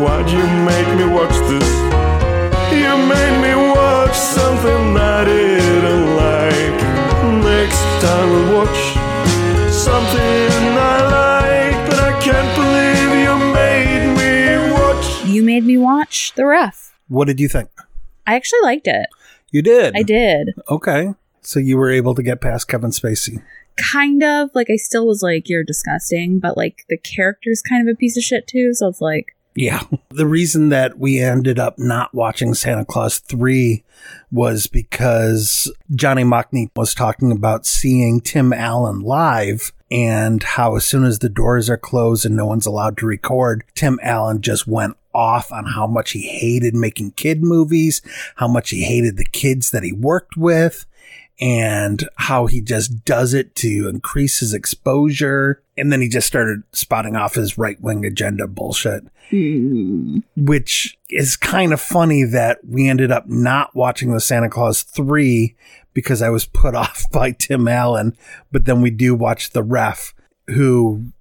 Why'd you make me watch this? You made me watch something that I didn't like. Next time we'll watch something I like, but I can't believe you made me watch. You made me watch The Ref. What did you think? I actually liked it. You did. I did. Okay. So you were able to get past Kevin Spacey. Kind of. Like, I still was like, you're disgusting, but like, the character's kind of a piece of shit too. So it's like, Yeah. The reason that we ended up not watching Santa Claus 3 was because Johnny Mockney was talking about seeing Tim Allen live and how as soon as the doors are closed and no one's allowed to record, Tim Allen just went off on how much he hated making kid movies, how much he hated the kids that he worked with and how he just does it to increase his exposure. And then he just started spouting off his right wing agenda bullshit, which is kind of funny that we ended up not watching the Santa Claus 3 because I was put off by Tim Allen. But then we do watch The Ref, who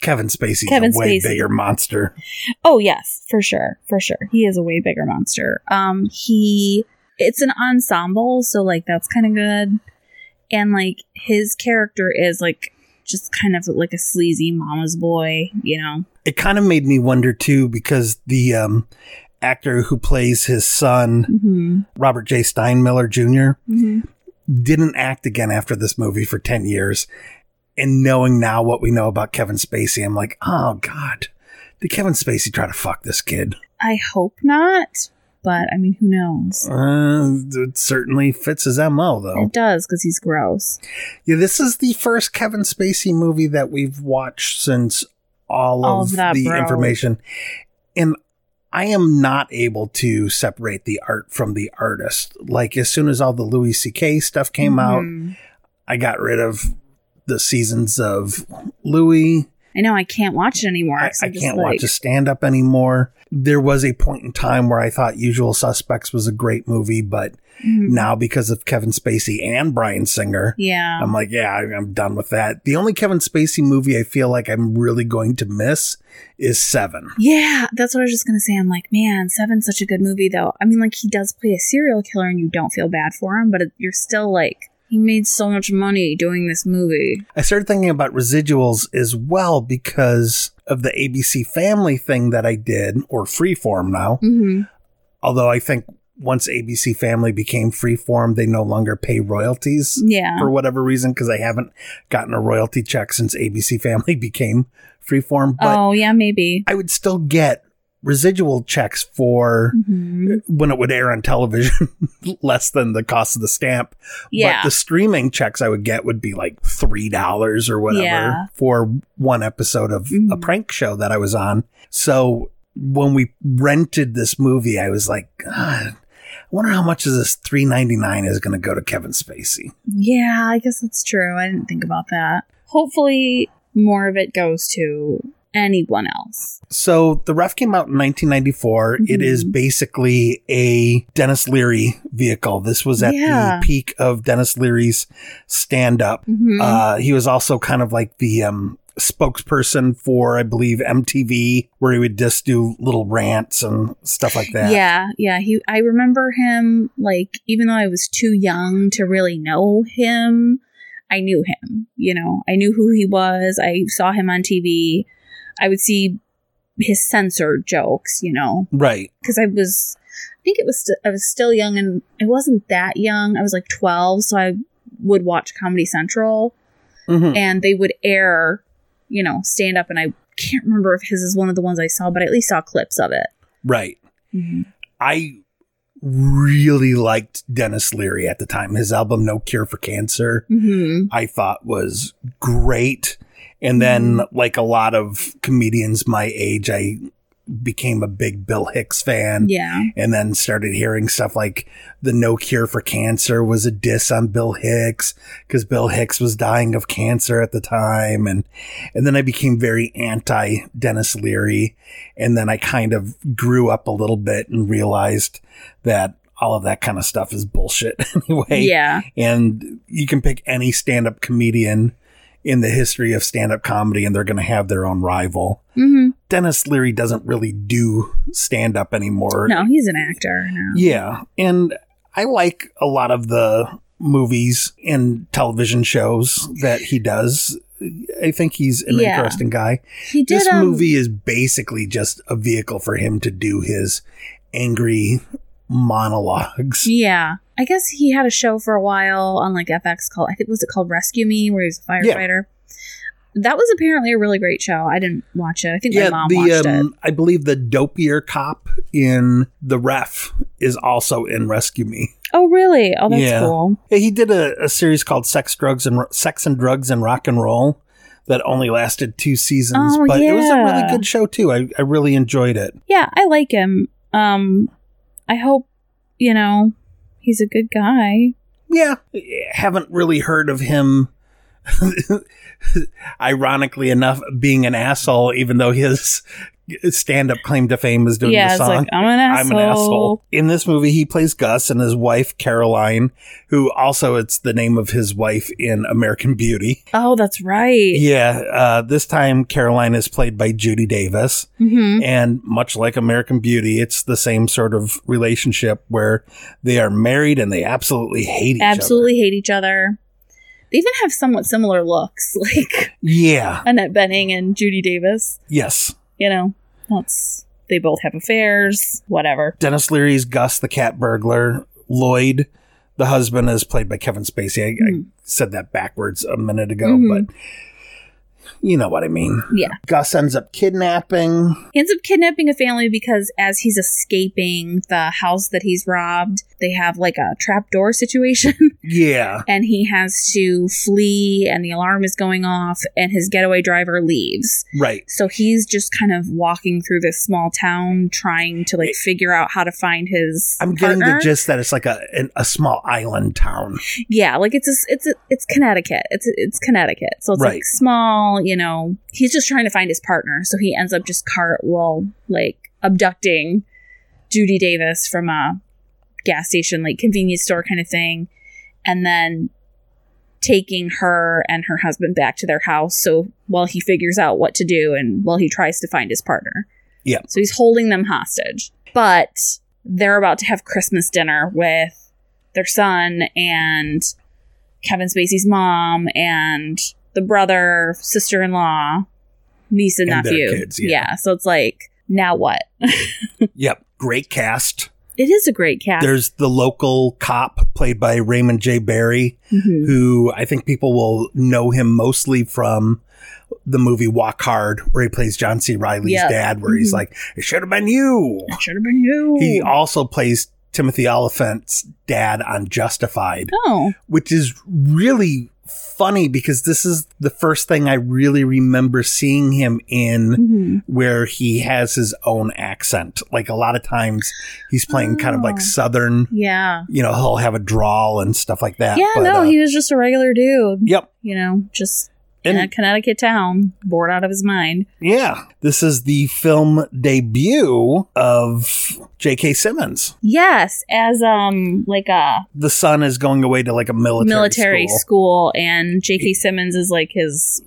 Kevin Spacey's Kevin a way Spacey. bigger monster. oh yes, for sure, for sure. He is a way bigger monster. Um, he, it's an ensemble, so like that's kind of good. And like his character is like just kind of like a sleazy mama's boy, you know. It kind of made me wonder too because the um, actor who plays his son, Mm-hmm. Robert J. Steinmiller Jr., Mm-hmm. didn't act again after this movie for 10 years. And knowing now what we know about Kevin Spacey, I'm like, oh God, did Kevin Spacey try to fuck this kid? I hope not, but I mean, who knows? Uh, it certainly fits his MO though. It does because he's gross. Yeah, this is the first Kevin Spacey movie that we've watched since all, All of the broke. information. And I am not able to separate the art from the artist. Like as soon as all the Louis C.K. stuff came out, Mhm. I got rid of the seasons of Louis. I know I can't watch it anymore. I I'm can't like- watch a stand up anymore. There was a point in time where I thought Usual Suspects was a great movie, but Mhm. now because of Kevin Spacey and Bryan Singer, Yeah. I'm like, yeah, I'm done with that. The only Kevin Spacey movie I feel like I'm really going to miss is Seven. Yeah, that's what I was just gonna say. I'm like, man, Seven's such a good movie, though. I mean, like he does play a serial killer, and you don't feel bad for him, but it, you're still like, he made so much money doing this movie. I started thinking about residuals as well because of the ABC Family thing that I did, or Freeform now. Mm-hmm. Although I think once ABC Family became Freeform, they no longer pay royalties Yeah. for whatever reason because I haven't gotten a royalty check since ABC Family became Freeform. But oh yeah, maybe. I would still get residual checks for Mhm. when it would air on television less than the cost of the stamp. Yeah. But the streaming checks I would get would be like $3 or whatever Yeah. for one episode of a Mhm. prank show that I was on. So when we rented this movie, I was like, God, I wonder how much of this three ninety nine is going to go to Kevin Spacey. Yeah, I guess that's true. I didn't think about that. Hopefully, more of it goes to anyone else. So the ref came out in 1994. It is basically a Denis Leary vehicle. This was at Yeah. the peak of Denis Leary's stand up. Mhm. Uh, he was also kind of like the um, spokesperson for, I believe, MTV, where he would just do little rants and stuff like that. Yeah, yeah. He I remember him like even though I was too young to really know him, I knew him. You know, I knew who he was. I saw him on TV. I would see his censored jokes, you know, Right. because I was, I think it was, st- I was still young and I wasn't that young. I was like 12, so I would watch Comedy Central Mhm. and they would air, you know, stand up. And I can't remember if his is one of the ones I saw, but I at least saw clips of it. Right. I really liked Denis Leary at the time. His album No Cure for Cancer Mm-hmm. I thought was great. And then mm-hmm. like a lot of comedians my age, I became a big Bill Hicks fan. Yeah. And then started hearing stuff like the No Cure for Cancer was a diss on Bill Hicks because Bill Hicks was dying of cancer at the time. And, and then I became very anti Denis Leary. And then I kind of grew up a little bit and realized that all of that kind of stuff is bullshit anyway. Yeah. And you can pick any stand up comedian in the history of stand up comedy and they're going to have their own rival. Mm-hmm. Denis Leary doesn't really do stand up anymore. No, he's an actor now. Yeah. And I like a lot of the movies and television shows that he does. I think he's an Yeah. interesting guy. He did. This um, movie is basically just a vehicle for him to do his angry monologues. Yeah. I guess he had a show for a while on like FX called I think was it called Rescue Me where he was a firefighter. That was apparently a really great show. I didn't watch it. I think my mom watched it. um, I believe the dopier cop in The Ref is also in Rescue Me. Oh really? Oh that's Yeah. cool. Yeah, He did a, a series called Sex, Drugs, and Sex and Drugs and Rock and Roll that only lasted two seasons, Oh, but it was a really good show too. I, I really enjoyed it. Yeah, I like him. Um I hope, you know, he's a good guy. Yeah, haven't really heard of him. Ironically enough, being an asshole, even though his stand-up claim to fame is doing yeah, the song. like I'm an asshole. I'm an asshole. In this movie, he plays Gus and his wife Caroline, who also it's the name of his wife in American Beauty. Oh, that's right. Yeah, uh, this time Caroline is played by Judy Davis, hmm and much like American Beauty, it's the same sort of relationship where they are married and they absolutely hate each Absolutely hate each other. They even have somewhat similar looks, like. Yeah. Annette Bening and Judy Davis. Yes. You know, that's they both have affairs. Whatever. Denis Leary's Gus, the cat burglar. Lloyd, the husband, is played by Kevin Spacey. I, I Mhm. said that backwards a minute ago, Mhm. but you know what I mean. Yeah. Gus ends up kidnapping. He ends up kidnapping a family because as he's escaping the house that he's robbed, they have like a trapdoor situation Yeah. and he has to flee and the alarm is going off and his getaway driver leaves. Right. So he's just kind of walking through this small town trying to like figure out how to find his I'm getting the gist that it's like a an, a small island town. Yeah, like it's a, it's a, it's Connecticut. It's it's Connecticut. So it's Right. like small, you know. He's just trying to find his partner. So he ends up just cart well like abducting Judy Davis from a gas station like convenience store kind of thing and then taking her and her husband back to their house so while he figures out what to do and while he tries to find his partner. Yeah. So he's holding them hostage. But they're about to have Christmas dinner with their son and Kevin Spacey's mom and the brother, sister in law, niece and, And nephew. kids, yeah. So it's like, now what? Yep. Great cast. it is a great cast. There's the local cop played by Raymond J. Barry, Mhm. who I think people will know him mostly from the movie Walk Hard, where he plays John C. Reilly's Yeah. dad, where he's Mhm. like, it should have been you. Should have been you. He also plays Timothy Olyphant's dad on Justified, oh, which is really funny because this is the first thing I really remember seeing him in Mhm. where he has his own accent. Like a lot of times he's playing kind of Oh. like Southern, yeah. you know, he'll have a drawl and stuff like that. Yeah, but, no, uh, he was just a regular dude. Yep. You know, just in a Connecticut town, bored out of his mind. yeah, this is the film debut of J.K. Simmons. Yes, as um like a The son is going away to like a military, military school. school, and J.K. Simmons is like his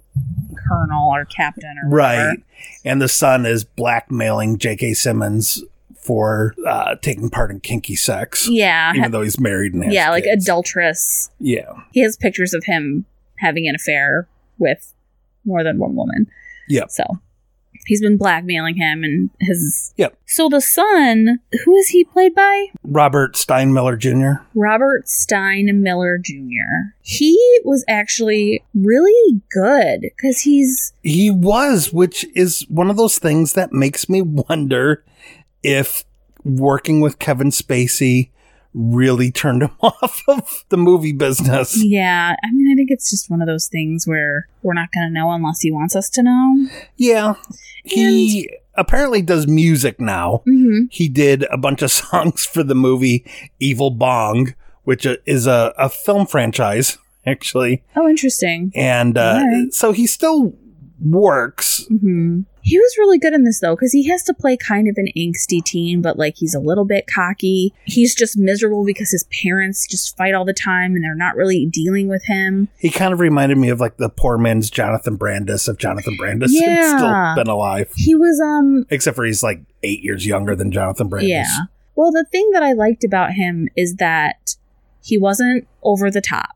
colonel or captain or whatever. Right. And the son is blackmailing J.K. Simmons for uh, taking part in kinky sex, Yeah, even though he's married and has yeah, like kids. adulterous. Yeah. He has pictures of him having an affair with more than one woman. Yeah. So he's been blackmailing him and his. Yep. So the son, who is he played by? Robert Steinmiller Jr. Robert Steinmiller Jr. He was actually really good because he's He was, which is one of those things that makes me wonder if working with Kevin Spacey really turned him off of the movie business. yeah. I mean, I think it's just one of those things where we're not going to know unless he wants us to know. Yeah. He apparently does music now. hmm He did a bunch of songs for the movie Evil Bong, which is a, a film franchise, actually. Oh, interesting. And uh, Alright. so he still works. hmm He was really good in this though, because he has to play kind of an angsty teen, but like he's a little bit cocky. He's just miserable because his parents just fight all the time and they're not really dealing with him. He kind of reminded me of like the poor man's Jonathan Brandis if Jonathan Brandis had Yeah. still been alive. He was um Except for he's like eight years younger than Jonathan Brandis. Yeah. Well, the thing that I liked about him is that he wasn't over the top.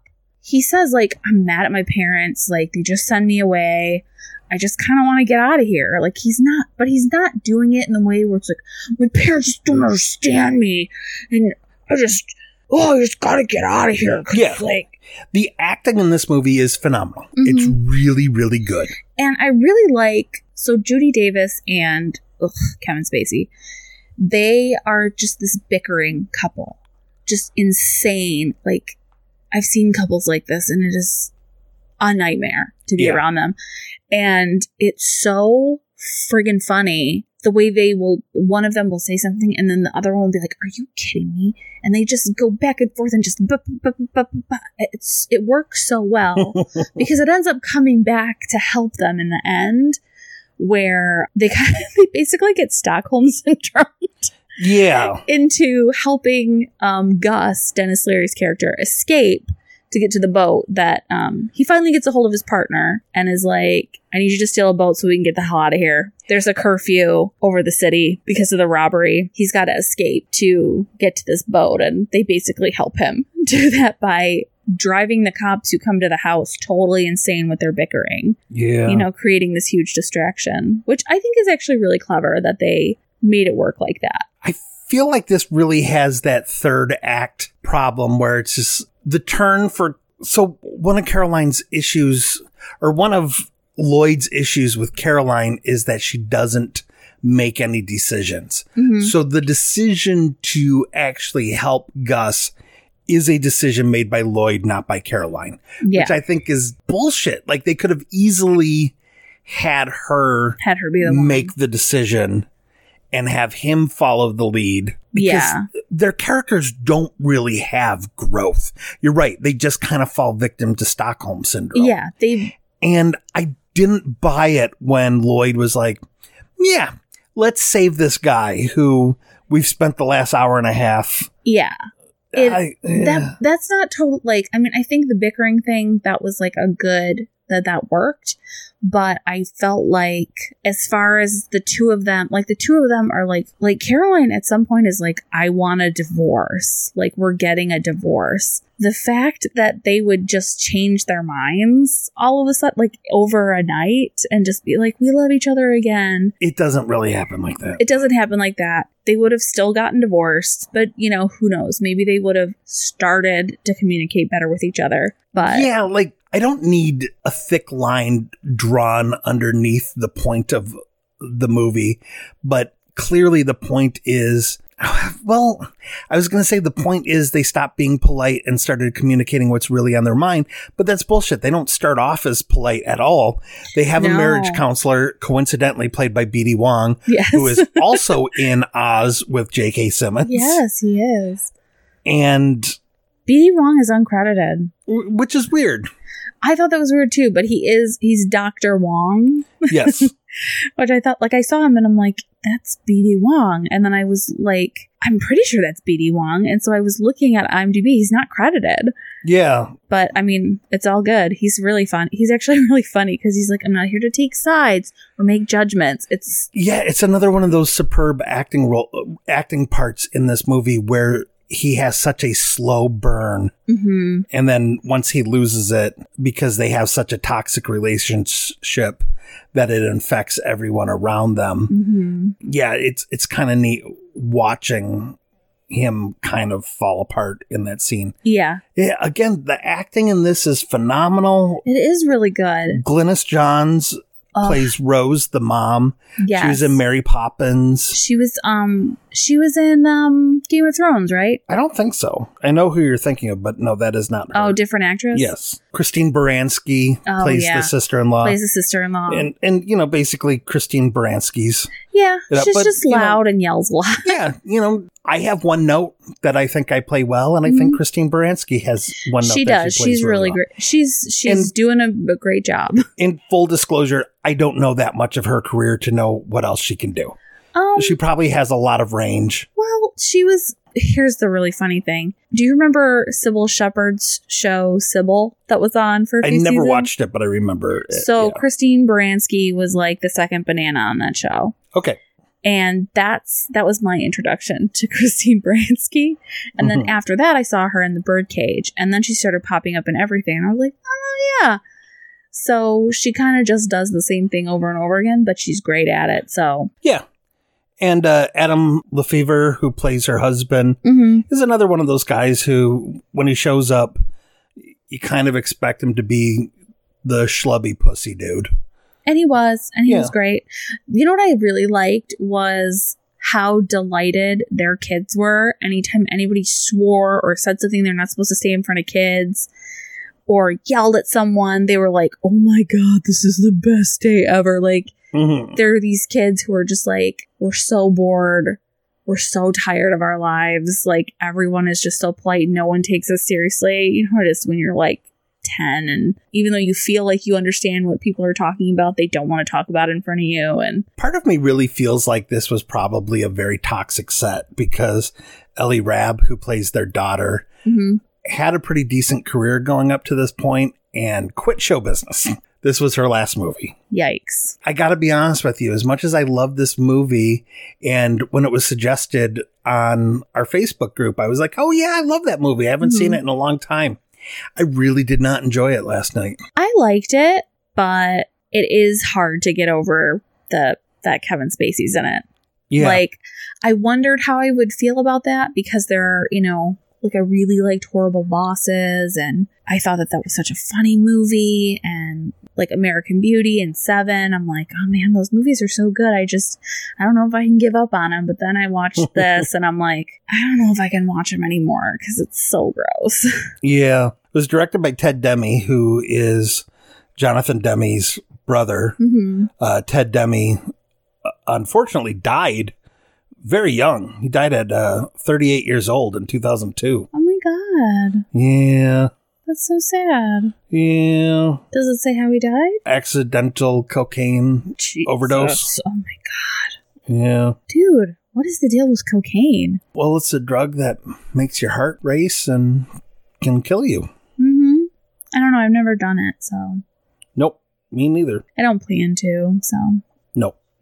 He says, like, I'm mad at my parents. Like, they just send me away. I just kind of want to get out of here. Like, he's not, but he's not doing it in the way where it's like, my parents just don't understand me. And I just, oh, I just got to get out of here Yeah. Like, The acting in this movie is phenomenal. It's Mm-hmm. really, really good. And I really like so Judy Davis and ugh, Kevin Spacey. They are just this bickering couple, just insane. Like I've seen couples like this, and it is a nightmare to be Yeah. around them. And it's so friggin' funny the way they will. One of them will say something, and then the other one will be like, "Are you kidding me?" And they just go back and forth and just. buh, buh, buh. It's it works so well because it ends up coming back to help them in the end where they kind of they basically get Stockholm syndrome Yeah. into helping um, Gus, Denis Leary's character, escape to get to the boat that um, he finally gets a hold of his partner and is like, I need you to steal a boat so we can get the hell out of here. There's a curfew over the city because of the robbery. He's got to escape to get to this boat, and they basically help him do that by driving the cops who come to the house totally insane with their bickering Yeah. you know, creating this huge distraction, which I think is actually really clever that they made it work like that. I feel like this really has that third act problem where it's just the turn for. So one of Caroline's issues, or one of Lloyd's issues with Caroline, is that she doesn't make any decisions. Mhm. So the decision to actually help Gus is a decision made by Lloyd, not by Caroline, Yeah, which I think is bullshit. Like they could have easily had her had her be the one. make the decision and have him follow the lead because Yeah. their characters don't really have growth. You're right. They just kind of fall victim to Stockholm syndrome. Yeah, they. And I didn't buy it when Lloyd was like, yeah, let's save this guy who we've spent the last hour and a half. Yeah, It- I- that that's not total. Like, I mean, I think the bickering thing that was like a good that that worked, but I felt like as far as the two of them, like the two of them are like like Caroline at some point is like, I want a divorce. Like we're getting a divorce. The fact that they would just change their minds all of a sudden, like over a night, and just be like, we love each other again. it doesn't really happen like that. It doesn't happen like that. They would have still gotten divorced, but you know, who knows? Maybe they would have started to communicate better with each other. But yeah, like I don't need a thick line drawn underneath the point of the movie, but clearly the point is well, I was going to say the point is they stopped being polite and started communicating what's really on their mind, but that's bullshit. They don't start off as polite at all. They have a marriage counselor, coincidentally played by BD Wong, yes, who is also in Oz with J.K. Simmons. yes, he is. And BD Wong is uncredited. which is weird. I thought that was weird too, but he is he's Dr. Wong, Yes. which I thought like I saw him and I'm like, that's BD Wong. And then I was like, I'm pretty sure that's BD Wong. And so I was looking at IMDb, he's not credited. yeah. But I mean, it's all good. He's really fun. He's actually really funny because he's like, I'm not here to take sides or make judgments. It's Yeah, it's another one of those superb acting role acting parts in this movie where he has such a slow burn. hmm And then once he loses it, because they have such a toxic relationship that it infects everyone around them. hmm Yeah, it's it's kind of neat watching him kind of fall apart in that scene. Yeah, Yeah, again, the acting in this is phenomenal. it is really good. Glynis Johns Ugh, plays Rose, the mom. yes. She was in Mary Poppins. She was um she was in um Game of Thrones, right? I don't think so. I know who you're thinking of, but no, that is not her. Oh, different actress. yes. Christine Baranski Oh, plays yeah. the sister-in-law. plays the sister-in-law. and and you know basically Christine Baranski's yeah, she's but, just you know- loud and yells a lot. yeah you know I have one note that I think I play well and I think Christine Baranski has one note Mm-hmm. she that does. she plays she's really well. great. She's she's And- doing a, a great job. in full disclosure I don't know that much of her career to know what else she can do Um, she probably has a lot of range well, she was. Here's the really funny thing. Do you remember Cybill Shepherd's show Cybill that was on for? a I never seasons? watched it but I remember it, So yeah. Christine Baranski was like the second banana on that show. okay and that's that was my introduction to Christine Baranski. And then Mhm. after that, I saw her in the Birdcage, and then she started popping up in everything, and I was like, oh yeah. So she kind of just does the same thing over and over again, but she's great at it. So yeah and uh, Adam Lefevre who plays her husband hmm is another one of those guys who, when he shows up, you kind of expect him to be the schlubby pussy dude. and he was, and he Yeah. was great. You know what I really liked was how delighted their kids were anytime anybody swore or said something they're not supposed to say in front of kids or yelled at someone they were like oh my god this is the best day ever like Mm-hmm. there are these kids who are just like we're so bored we're so tired of our lives like everyone is just so polite no one takes us seriously you know what it is when you're like 10 and even though you feel like you understand what people are talking about they don't want to talk about it in front of you and Part of me really feels like this was probably a very toxic set because Ellie Raab, who plays their daughter, mhm. had a pretty decent career going up to this point and quit show business. This was her last movie. yikes I got to be honest with you, as much as I love this movie, and when it was suggested on our Facebook group, I was like, oh, yeah, I love that movie. I haven't Mhm. seen it in a long time. I really did not enjoy it last night. i liked it but it is hard to get over the that kevin spacey's in it Yeah. Like, I wondered how I would feel about that because there are, you know, like I really liked Horrible Bosses, and I thought that that was such a funny movie, and like American Beauty and Seven. I'm like, oh man, those movies are so good. I just, I don't know if I can give up on them. But then I watched this, and I'm like, I don't know if I can watch them anymore because it's so gross. yeah. It was directed by Ted Demme, who is Jonathan Demme's brother. hmm Uh, Ted Demme, uh, unfortunately, died very young. He died at uh, 38 years old in 2002. Oh my god, Yeah. That's so sad. Yeah. Does it say how he died? Accidental cocaine. Jesus. Overdose. Oh my god, Yeah. dude, what is the deal with cocaine? Well, it's a drug that makes your heart race and can kill you. Mm-hmm. I don't know. I've never done it, so Nope. Me neither. I don't plan to. So.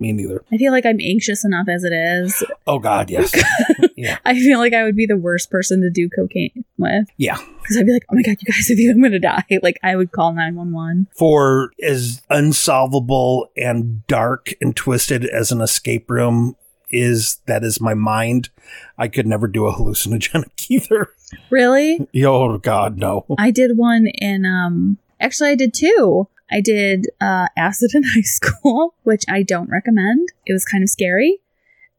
Me neither. I feel like I'm anxious enough as it is. Oh, God, yes. yeah. I feel like I would be the worst person to do cocaine with Yeah. because I'd be like, "Oh my god, you guys, I think I'm gonna die." Like I would call nine one one. For as unsolvable and dark and twisted as an escape room is, that is my mind. I could never do a hallucinogenic either. Really? Oh, God, no. I did one in um. Actually, I did two. I did uh, acid in high school, which I don't recommend. It was kind of scary.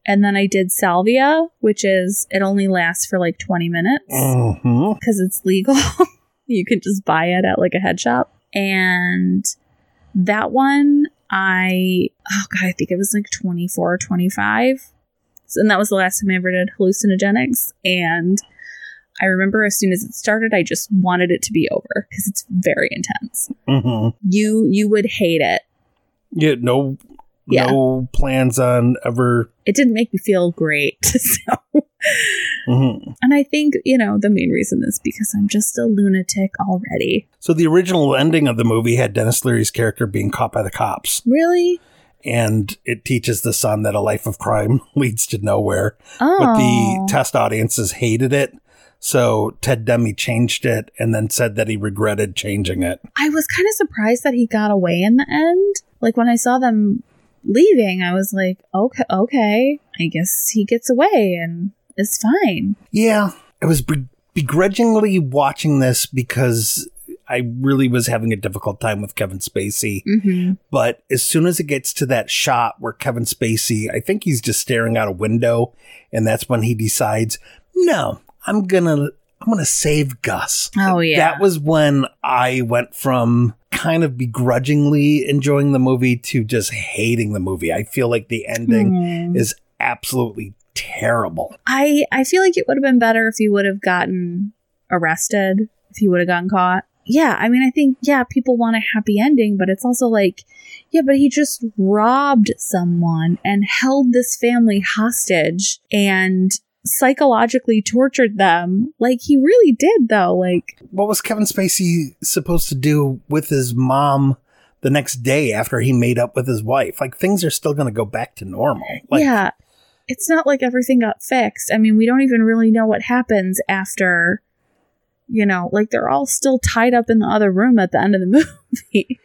And then I did salvia, which is it only lasts for like 20 minutes. because it's legal. you can just buy it at like a head shop. And that one, I, oh God, I think it was like 24 or 25. And that was the last time I ever did hallucinogenics. And I remember as soon as it started, I just wanted it to be over because it's very intense. hmm You you would hate it. Yeah, no, Yeah. no plans on ever. It didn't make me feel great. so mhm. and I think, you know, the main reason is because I'm just a lunatic already. So the original ending of the movie had Denis Leary's character being caught by the cops, Really? and it teaches the son that a life of crime leads to nowhere. Oh. But the test audiences hated it, So Ted Demme changed it and then said that he regretted changing it. I was kind of surprised that he got away in the end. Like when I saw them leaving, I was like, okay, okay, I guess he gets away and is fine. Yeah, I was be- begrudgingly watching this because I really was having a difficult time with Kevin Spacey. Mm-hmm. But as soon as it gets to that shot where Kevin Spacey, I think he's just staring out a window, and that's when he decides, no, I'm gonna I'm gonna save Gus. Oh yeah, That was when I went from kind of begrudgingly enjoying the movie to just hating the movie. I feel like the ending Hmm. is absolutely terrible. I I feel like it would have been better if he would have gotten arrested, if he would have gotten caught. Yeah, I mean, I think yeah, people want a happy ending, but it's also like, yeah, but he just robbed someone and held this family hostage and psychologically tortured them. Like he really did though. Like What was Kevin Spacey supposed to do with his mom the next day after he made up with his wife? Like things are still going to go back to normal. Like, yeah. It's not like everything got fixed. I mean, we don't even really know what happens after, you know, like they're all still tied up in the other room at the end of the movie.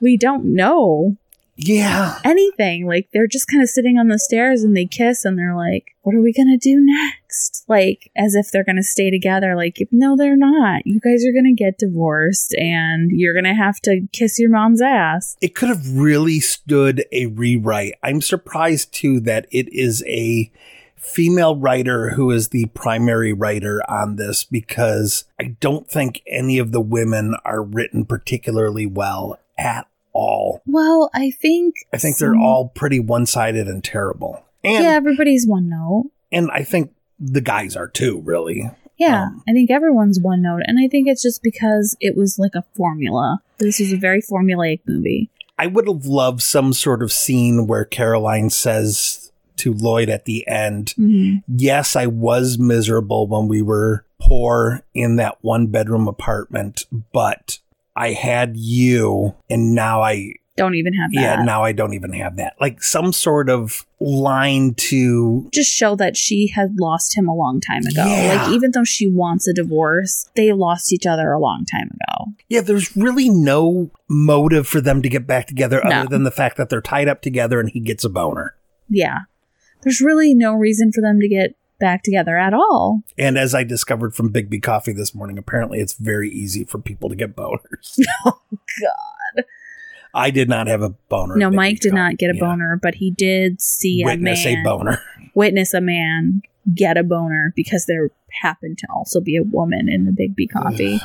we don't know yeah. anything. Like they're just kind of sitting on the stairs and they kiss and they're like, what are we going to do next? Like as if they're going to stay together. Like, no, they're not. You guys are going to get divorced and you're going to have to kiss your mom's ass. It could have really stood a rewrite. I'm surprised too that it is a female writer who is the primary writer on this because I don't think any of the women are written particularly well at all. Well, I think. I think they're all pretty one-sided and terrible. And yeah, everybody's one note. and I think the guys are too, really. Yeah, Um, I think everyone's one note, and I think it's just because it was like a formula. This is a very formulaic movie. I would have loved some sort of scene where Caroline says to Lloyd at the end, Mhm. Yes, I was miserable when we were poor in that one bedroom apartment, but I had you, and now I, Don't even have that. yeah, now I don't even have that. Like some sort of line to, just show that she had lost him a long time ago. Yeah. Like even though she wants a divorce, they lost each other a long time ago. yeah, there's really no motive for them to get back together No. other than the fact that they're tied up together and he gets a boner. Yeah. There's really no reason for them to get back together at all. And as I discovered from Biggby Coffee this morning, apparently it's very easy for people to get boners. Oh god. I did not have a boner. No, Mike did Coffee. not get a Yeah. boner, but he did see Witness a a man boner. witness a man get a boner because there happened to also be a woman in the Biggby coffee.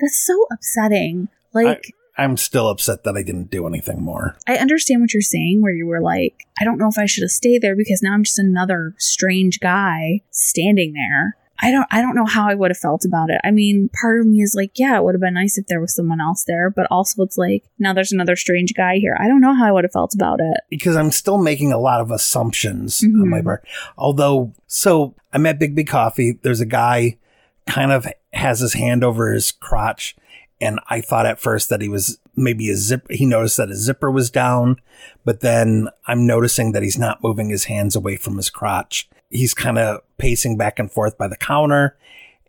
That's so upsetting. Like I'm still upset that I didn't do anything more. I understand what you're saying, where you were like, I don't know if I should have stayed there because now I'm just another strange guy standing there. I don't I don't know how I would have felt about it. I mean, part of me is like, yeah, it would have been nice if there was someone else there, but also it's like, now there's another strange guy here. I don't know how I would have felt about it. Because I'm still making a lot of assumptions on my Mhm. part. Although, so I'm at Biggby Coffee. There's a guy kind of has his hand over his crotch. And I thought at first that he was maybe a zip. He noticed that his zipper was down, but then I'm noticing that he's not moving his hands away from his crotch. He's kind of pacing back and forth by the counter.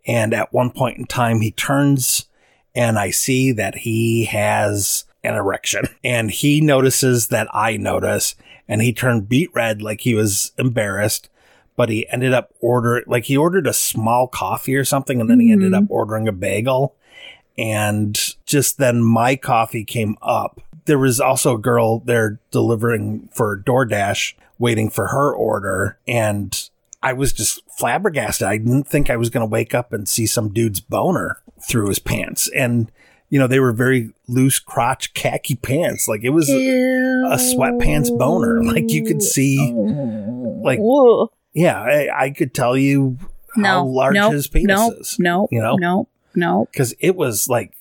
And at one point in time, he turns and I see that he has an erection. And he notices that I notice. And he turned beet red like he was embarrassed. But he ended up ordering, like he ordered a small coffee or something. And then he ended Mhm. up ordering a bagel. And just then my coffee came up. There was also a girl there delivering for DoorDash waiting for her order. And I was just flabbergasted. I didn't think I was going to wake up and see some dude's boner through his pants. And, you know, they were very loose crotch khaki pants. Like it was a sweatpants boner. Like you could see, oh. like, Whoa. yeah, I, I could tell you how no, large nope, his penis nope, is. Nope, you know? nope, nope. Because it was like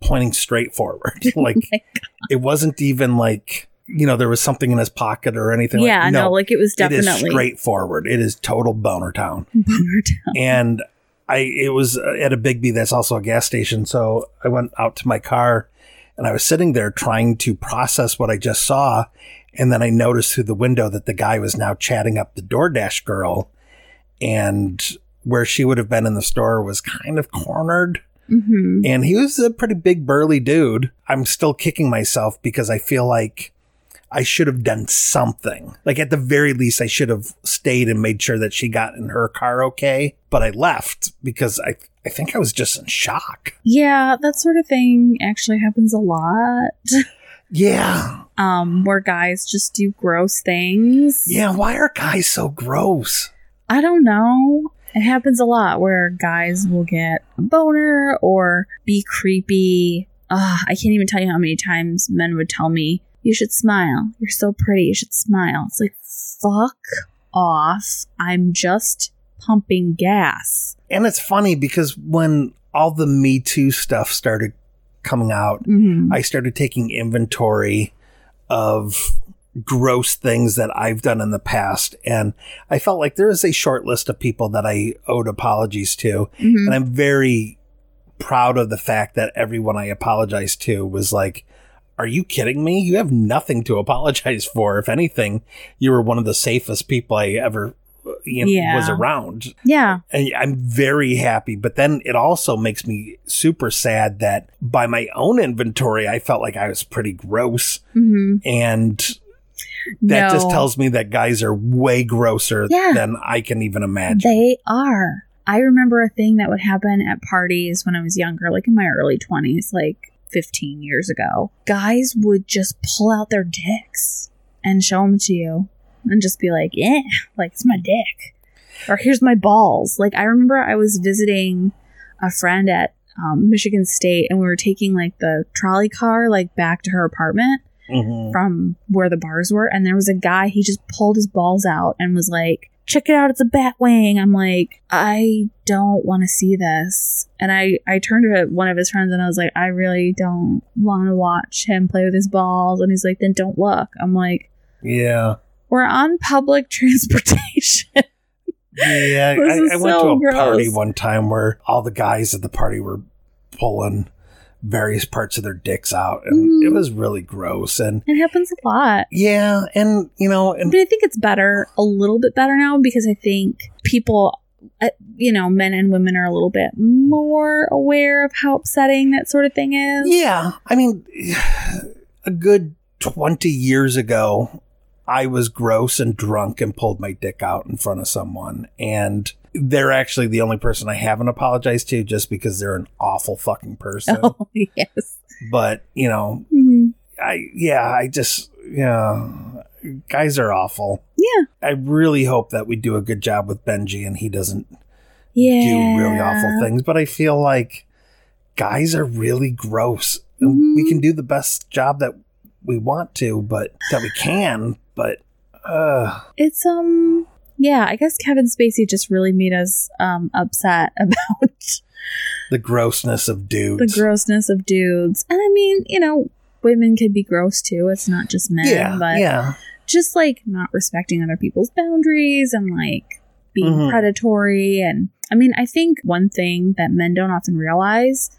pointing straight forward. like Oh it wasn't even like, you know, there was something in his pocket or anything. yeah, like, no, like it was definitely straight forward. It is total boner town. Bummer town. and I it was at a Biggby that's also a gas station. So I went out to my car and I was sitting there trying to process what I just saw. And then I noticed through the window that the guy was now chatting up the DoorDash girl and where she would have been in the store was kind of cornered. hmm And he was a pretty big burly dude. I'm still kicking myself because I feel like I should have done something. Like at the very least, I should have stayed and made sure that she got in her car okay. But I left because I, I think I was just in shock. Yeah, that sort of thing actually happens a lot. Yeah. Um, where guys just do gross things. Yeah. Why are guys so gross? I don't know. It happens a lot where guys will get a boner or be creepy. Ugh, I can't even tell you how many times men would tell me, You should smile. You're so pretty. You should smile. It's like, fuck off. I'm just pumping gas. And it's funny because when all the Me Too stuff started coming out, hmm I started taking inventory of gross things that I've done in the past. And I felt like there is a short list of people that I owed apologies to. hmm And I'm very proud of the fact that everyone I apologized to was like, are you kidding me? You have nothing to apologize for. If anything, you were one of the safest people I ever you know, Yeah. was around Yeah. and I'm very happy. But then it also makes me super sad that by my own inventory, I felt like I was pretty gross, hmm and that just tells me that guys are way grosser Yeah. than I can even imagine. They are. I remember a thing that would happen at parties when I was younger, like in my early 20s, like 15 years ago. Guys would just pull out their dicks and show them to you and just be like, yeah, like it's my dick. Or here's my balls. Like I remember I was visiting a friend at um, Michigan State and we were taking like the trolley car like back to her apartment Mhm. from where the bars were, and there was a guy. He just pulled his balls out and was like, "Check it out, it's a bat wing." I'm like, I don't want to see this, and I I turned to one of his friends and I was like, I really don't want to watch him play with his balls, and he's like, then don't look. I'm like, Yeah. we're on public transportation. Yeah. I, I went so to a gross. party one time where all the guys at the party were pulling various parts of their dicks out, and Mhm. it was really gross. And it happens a lot. yeah, and you know, and But I think it's better, a little bit better now because I think people, uh, you know, men and women are a little bit more aware of how upsetting that sort of thing is. Yeah, I mean, a good 20 years ago, I was gross and drunk and pulled my dick out in front of someone. And they're actually the only person I haven't apologized to just because they're an awful fucking person. Oh, yes. But, you know, Mhm. I, yeah, I just, yeah, guys are awful. Yeah. I really hope that we do a good job with Benji and he doesn't Yeah. do really awful things, but I feel like guys are really gross. Mhm. We can do the best job that we want to, but that we can, but uh It's, um, yeah, I guess Kevin Spacey just really made us um, upset about the grossness of dudes. the grossness of dudes. And I mean, you know, women could be gross too. It's not just men, yeah, but yeah. just like not respecting other people's boundaries and like being Mhm. predatory and I mean I think one thing that men don't often realize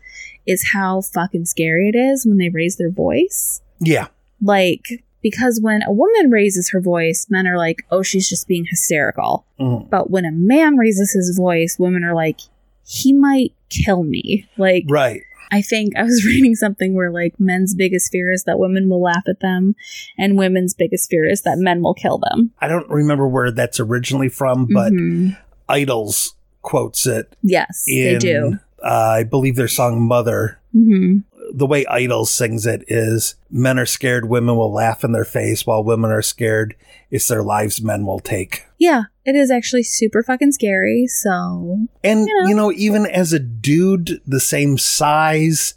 is how fucking scary it is when they raise their voice. Yeah. Like because when a woman raises her voice, men are like, "Oh, she's just being hysterical." Mhm. But when a man raises his voice, women are like, "He might kill me." Like Right. I think I was reading something where like men's biggest fear is that women will laugh at them, and women's biggest fear is that men will kill them. I don't remember where that's originally from, but Mhm. IDLES quotes it yes, in they do. Uh, I believe their song Mother. hmm The way IDLES sings it is men are scared, women will laugh in their face, while women are scared, it's their lives men will take. Yeah, it is actually super fucking scary. So And You know. you know, even as a dude the same size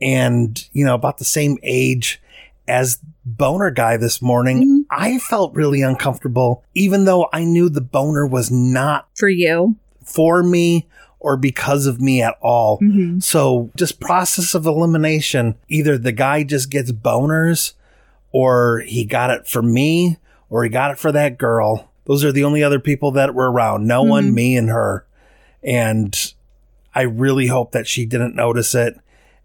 and you know about the same age as boner guy this morning, Mhm. I felt really uncomfortable even though I knew the boner was not for you, for me or because of me at all. hmm So just process of elimination, either the guy just gets boners or he got it for me or he got it for that girl. Those are the only other people that were around. No one, Mhm. me and her. And I really hope that she didn't notice it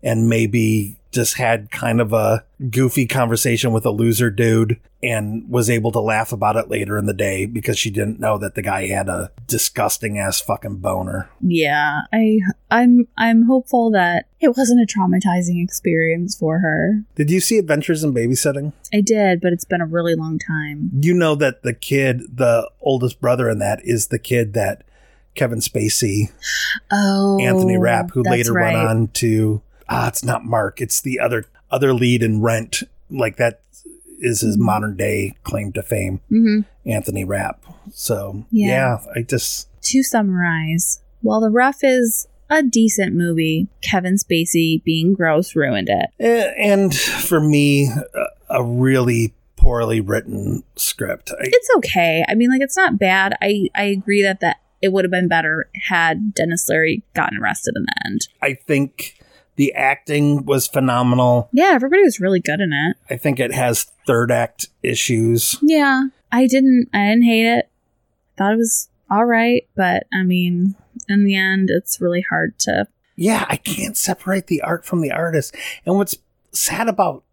and maybe just had kind of a goofy conversation with a loser dude and was able to laugh about it later in the day because she didn't know that the guy had a disgusting ass fucking boner. Yeah, I I'm I'm hopeful that it wasn't a traumatizing experience for her. Did you see Adventures in Babysitting? I did, but it's been a really long time. You know that the kid, the oldest brother in that, is the kid that Kevin Spacey, Oh, Anthony Rapp, who later right. went on to ah, it's not Mark, it's the other other lead in Rent. Like that is his Mm-hmm. modern day claim to fame, hmm Anthony Rapp. So Yeah. yeah, I just To summarize, while The Ref is a decent movie, Kevin Spacey being gross ruined it. eh, and for me, a, a really poorly written script. I, It's okay. I mean, like it's not bad. I I agree that that it would have been better had Denis Leary gotten arrested in the end. I think the acting was phenomenal. Yeah, everybody was really good in it. I think it has third act issues. Yeah, I didn't. I didn't hate it. I thought it was all right, but I mean, in the end, it's really hard to. Yeah, I can't separate the art from the artist. And what's sad about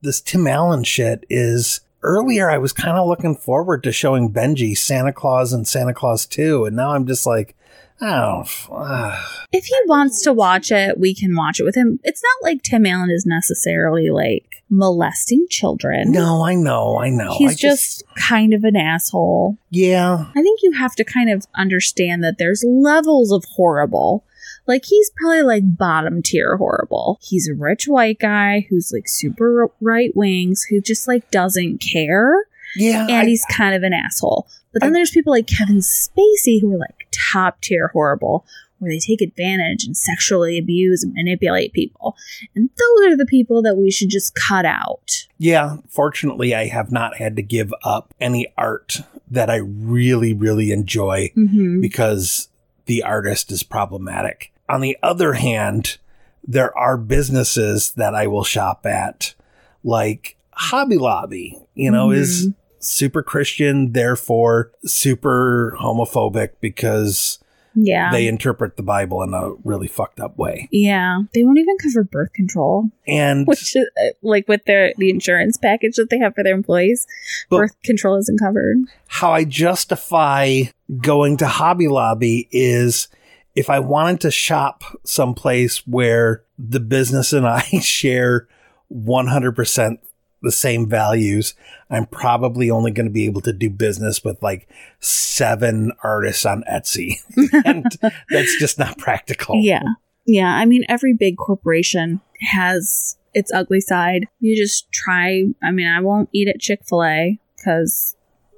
this Tim Allen shit is earlier I was kind of looking forward to showing Benji Santa Clause and Santa Clause 2. And now I'm just like, oh, f-. If he wants to watch it, we can watch it with him. It's not like Tim Allen is necessarily like molesting children. no, I know, I know. He's I just kind of an asshole. yeah, I think you have to kind of understand that there's levels of horrible. Like he's probably like bottom tier horrible. He's a rich white guy who's like super right wings who just like doesn't care yeah. and I- he's kind of an asshole. But then I- there's people like Kevin Spacey who are like top tier horrible where they take advantage and sexually abuse and manipulate people. And those are the people that we should just cut out. Yeah, fortunately, I have not had to give up any art that I really, really enjoy Mm-hmm. because the artist is problematic. On the other hand, there are businesses that I will shop at, like Hobby Lobby, you know, is super Christian, therefore super homophobic because Yeah. they interpret the Bible in a really fucked up way. yeah. They won't even cover birth control. And which is, uh, like with their the insurance package that they have for their employees birth control isn't covered how I justify going to Hobby Lobby is if I wanted to shop someplace where the business and I share 100% the same values, I'm probably only going to be able to do business with like seven artists on Etsy. and that's just not practical. yeah yeah i mean every big corporation has its ugly side you just try i mean i won't eat at chick-fil-a because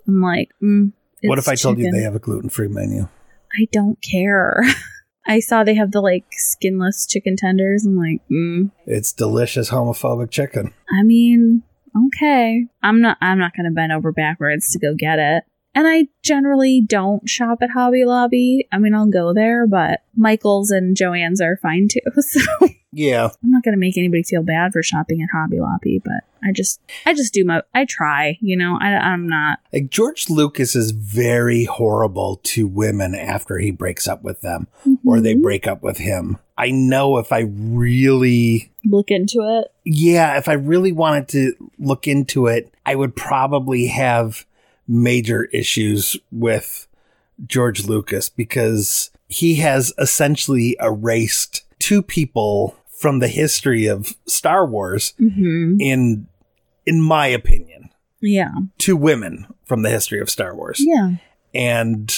i'm like mm, What if I told you they have a gluten free menu? i don't care i saw they have the like skinless chicken tenders i'm like mm, It's delicious homophobic chicken. I mean, okay. I'm not I'm not gonna bend over backwards to go get it. And I generally don't shop at Hobby Lobby. I mean, I'll go there, but Michaels and Joann's are fine too. So Yeah. I'm not gonna make anybody feel bad for shopping at Hobby Lobby. But I just, I just do my, I try. You know, I, I'm not. Like George Lucas is very horrible to women after he breaks up with them or they Mhm. break up with him. I know if I really, look into it. yeah, if I really wanted to look into it, I would probably have major issues with George Lucas because he has essentially erased two people from the history of Star Wars hmm in in my opinion. Yeah, two women from the history of Star Wars. Yeah. and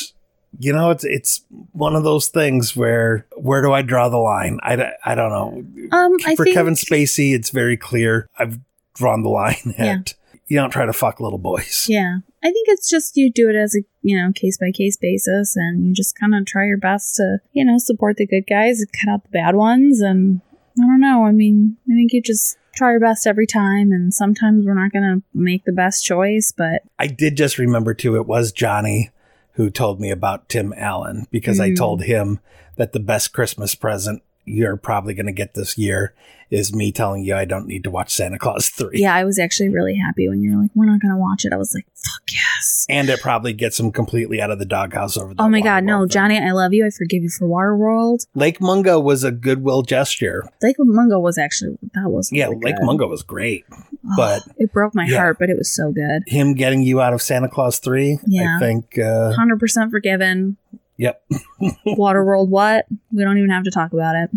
you know it's it's one of those things where where do I draw the line? I, don't- I don't know. Um, I for think Kevin Spacey it's very clear. I've drawn the line Yeah. at you don't try to fuck little boys Yeah. I think it's just you do it as a, you know, case by case basis and you just kind of try your best to, you know, support the good guys and cut out the bad ones. And I don't know. I mean, I think you just try your best every time. And sometimes we're not going to make the best choice, but I did just remember too it was Johnny who told me about Tim Allen because I Mm. told him that the best Christmas present you're probably going to get this year is me telling you I don't need to watch Santa Clause 3. Yeah, I was actually really happy when you're like, we're not going to watch it. I was like, fuck yes. And it probably gets him completely out of the doghouse over the Oh my God, no, thing. Johnny, I love you. I forgive you for Waterworld. Lake Mungo was a goodwill gesture. Lake Mungo was actually, that was Yeah, really Lake good. Mungo was great. Oh, but- it broke my Yeah. heart, but it was so good. Him getting you out of Santa Clause 3, Yeah. I think, uh, 100% forgiven. Yep. Waterworld, what? We don't even have to talk about it.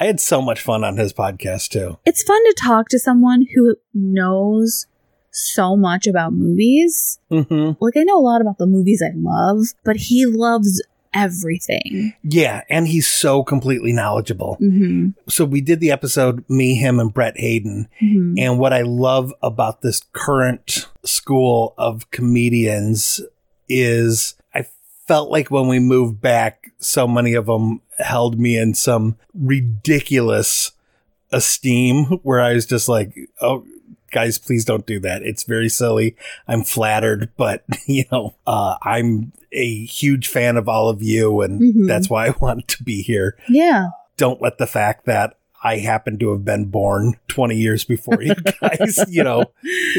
I had so much fun on his podcast too. It's fun to talk to someone who knows so much about movies. hmm Like, I know a lot about the movies I love, but he loves everything. Yeah, and he's so completely knowledgeable. hmm So we did the episode, me, him, and Brett Hayden. hmm And what I love about this current school of comedians is felt like when we moved back, so many of them held me in some ridiculous esteem where I was just like, oh, guys, please don't do that. It's very silly. I'm flattered, but you know, uh, I'm a huge fan of all of you. And Mhm. that's why I wanted to be here Yeah. don't let the fact that I happen to have been born 20 years before you guys, you know,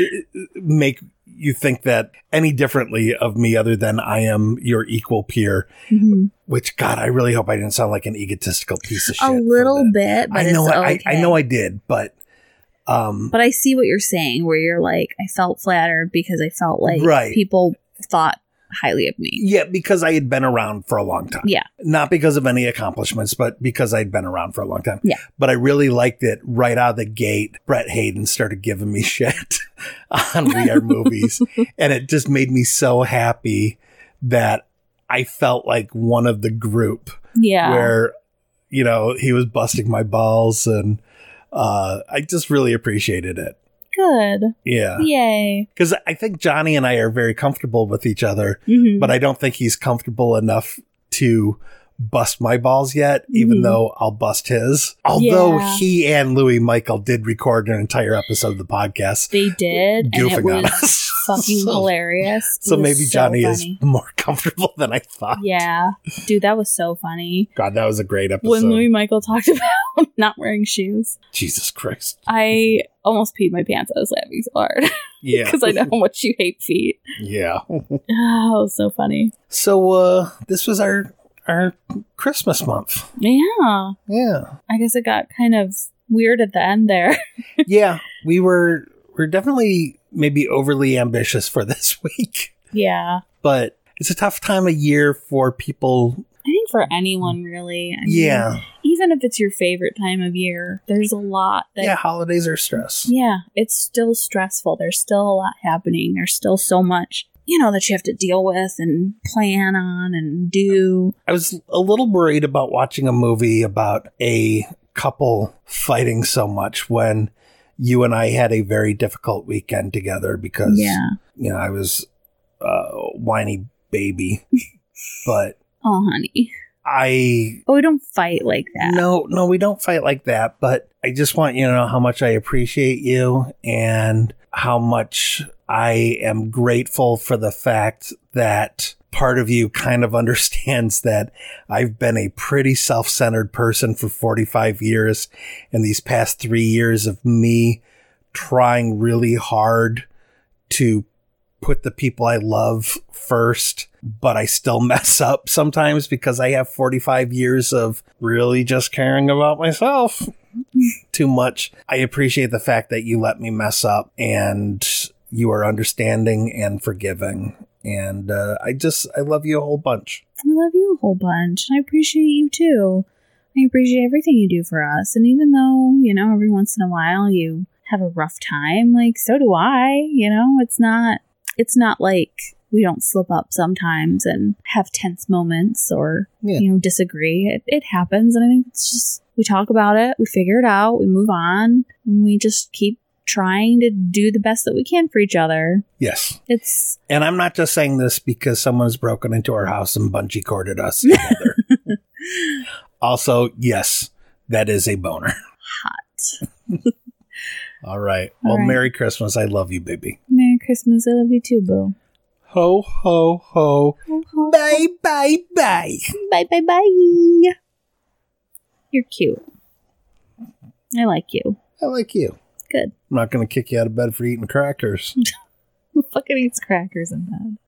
make you think that any differently of me other than I am your equal peer, hmm which God, I really hope I didn't sound like an egotistical piece of shit. A little bit, but I know, I, okay. I know I did, but, um, But I see what you're saying, where you're like, I felt flattered because I felt like Right. people thought highly of me. yeah, because I had been around for a long time. Yeah. Not because of any accomplishments, but because I'd been around for a long time. Yeah. But I really liked it right out of the gate. Brett Hayden started giving me shit on We Are Movies. and it just made me so happy that I felt like one of the group Yeah. where, you know, he was busting my balls and uh, I just really appreciated it. Good. Yeah. Yay. Because I think Johnny and I are very comfortable with each other Mhm. but I don't think he's comfortable enough to bust my balls yet, even Mhm. though I'll bust his. Although Yeah. he and Louis Michael did record an entire episode of the podcast they did, and it goofing on was us. Fucking so, hilarious. It so maybe so Johnny funny. is more comfortable than I thought. Yeah, dude, that was so funny. God, that was a great episode. When Louis Michael talked about not wearing shoes, Jesus Christ. I almost peed my pants. I was laughing so hard Yeah. because I know how much you hate feet. yeah. Oh, so funny. So uh this was our our Christmas month. Yeah, Yeah. I guess it got kind of weird at the end there. yeah. We were we're definitely maybe overly ambitious for this week. yeah, but it's a tough time of year for people. I think for anyone really. I mean, Yeah. even if it's your favorite time of year, there's a lot that Yeah. Holidays are stress. Yeah, it's still stressful. There's still a lot happening. There's still so much, you know, that you have to deal with and plan on and do. I was a little worried about watching a movie about a couple fighting so much when you and I had a very difficult weekend together because, Yeah. you know, I was a whiny baby. but Oh, honey. I Oh, we don't fight like that. No, no, we don't fight like that. But I just want you to know how much I appreciate you and how much I am grateful for the fact that part of you kind of understands that I've been a pretty self centered person for 45 years. And these past three years of me trying really hard to put the people I love first, but I still mess up sometimes because I have 45 years of really just caring about myself too much. I appreciate the fact that you let me mess up and you are understanding and forgiving. And uh, I just, I love you a whole bunch. I love you a whole bunch. I appreciate you too. I appreciate everything you do for us. And even though, you know, every once in a while you have a rough time, like so do I, you know, it's not it's not like we don't slip up sometimes and have tense moments or Yeah. you know disagree. It, it happens and I think it's just we talk about it, we figure it out, we move on, and we just keep trying to do the best that we can for each other. Yes. It's And I'm not just saying this because someone's broken into our house and bungee corded us together. also, yes, that is a boner. hot. All right. All well, right. Merry Christmas. I love you, baby. Merry Christmas. I love you too, Boo. Ho, ho, ho. Bye, bye, bye. Bye bye bye. You're cute. I like you. I like you. Good. I'm not going to kick you out of bed for eating crackers. Who fucking eats crackers in bed?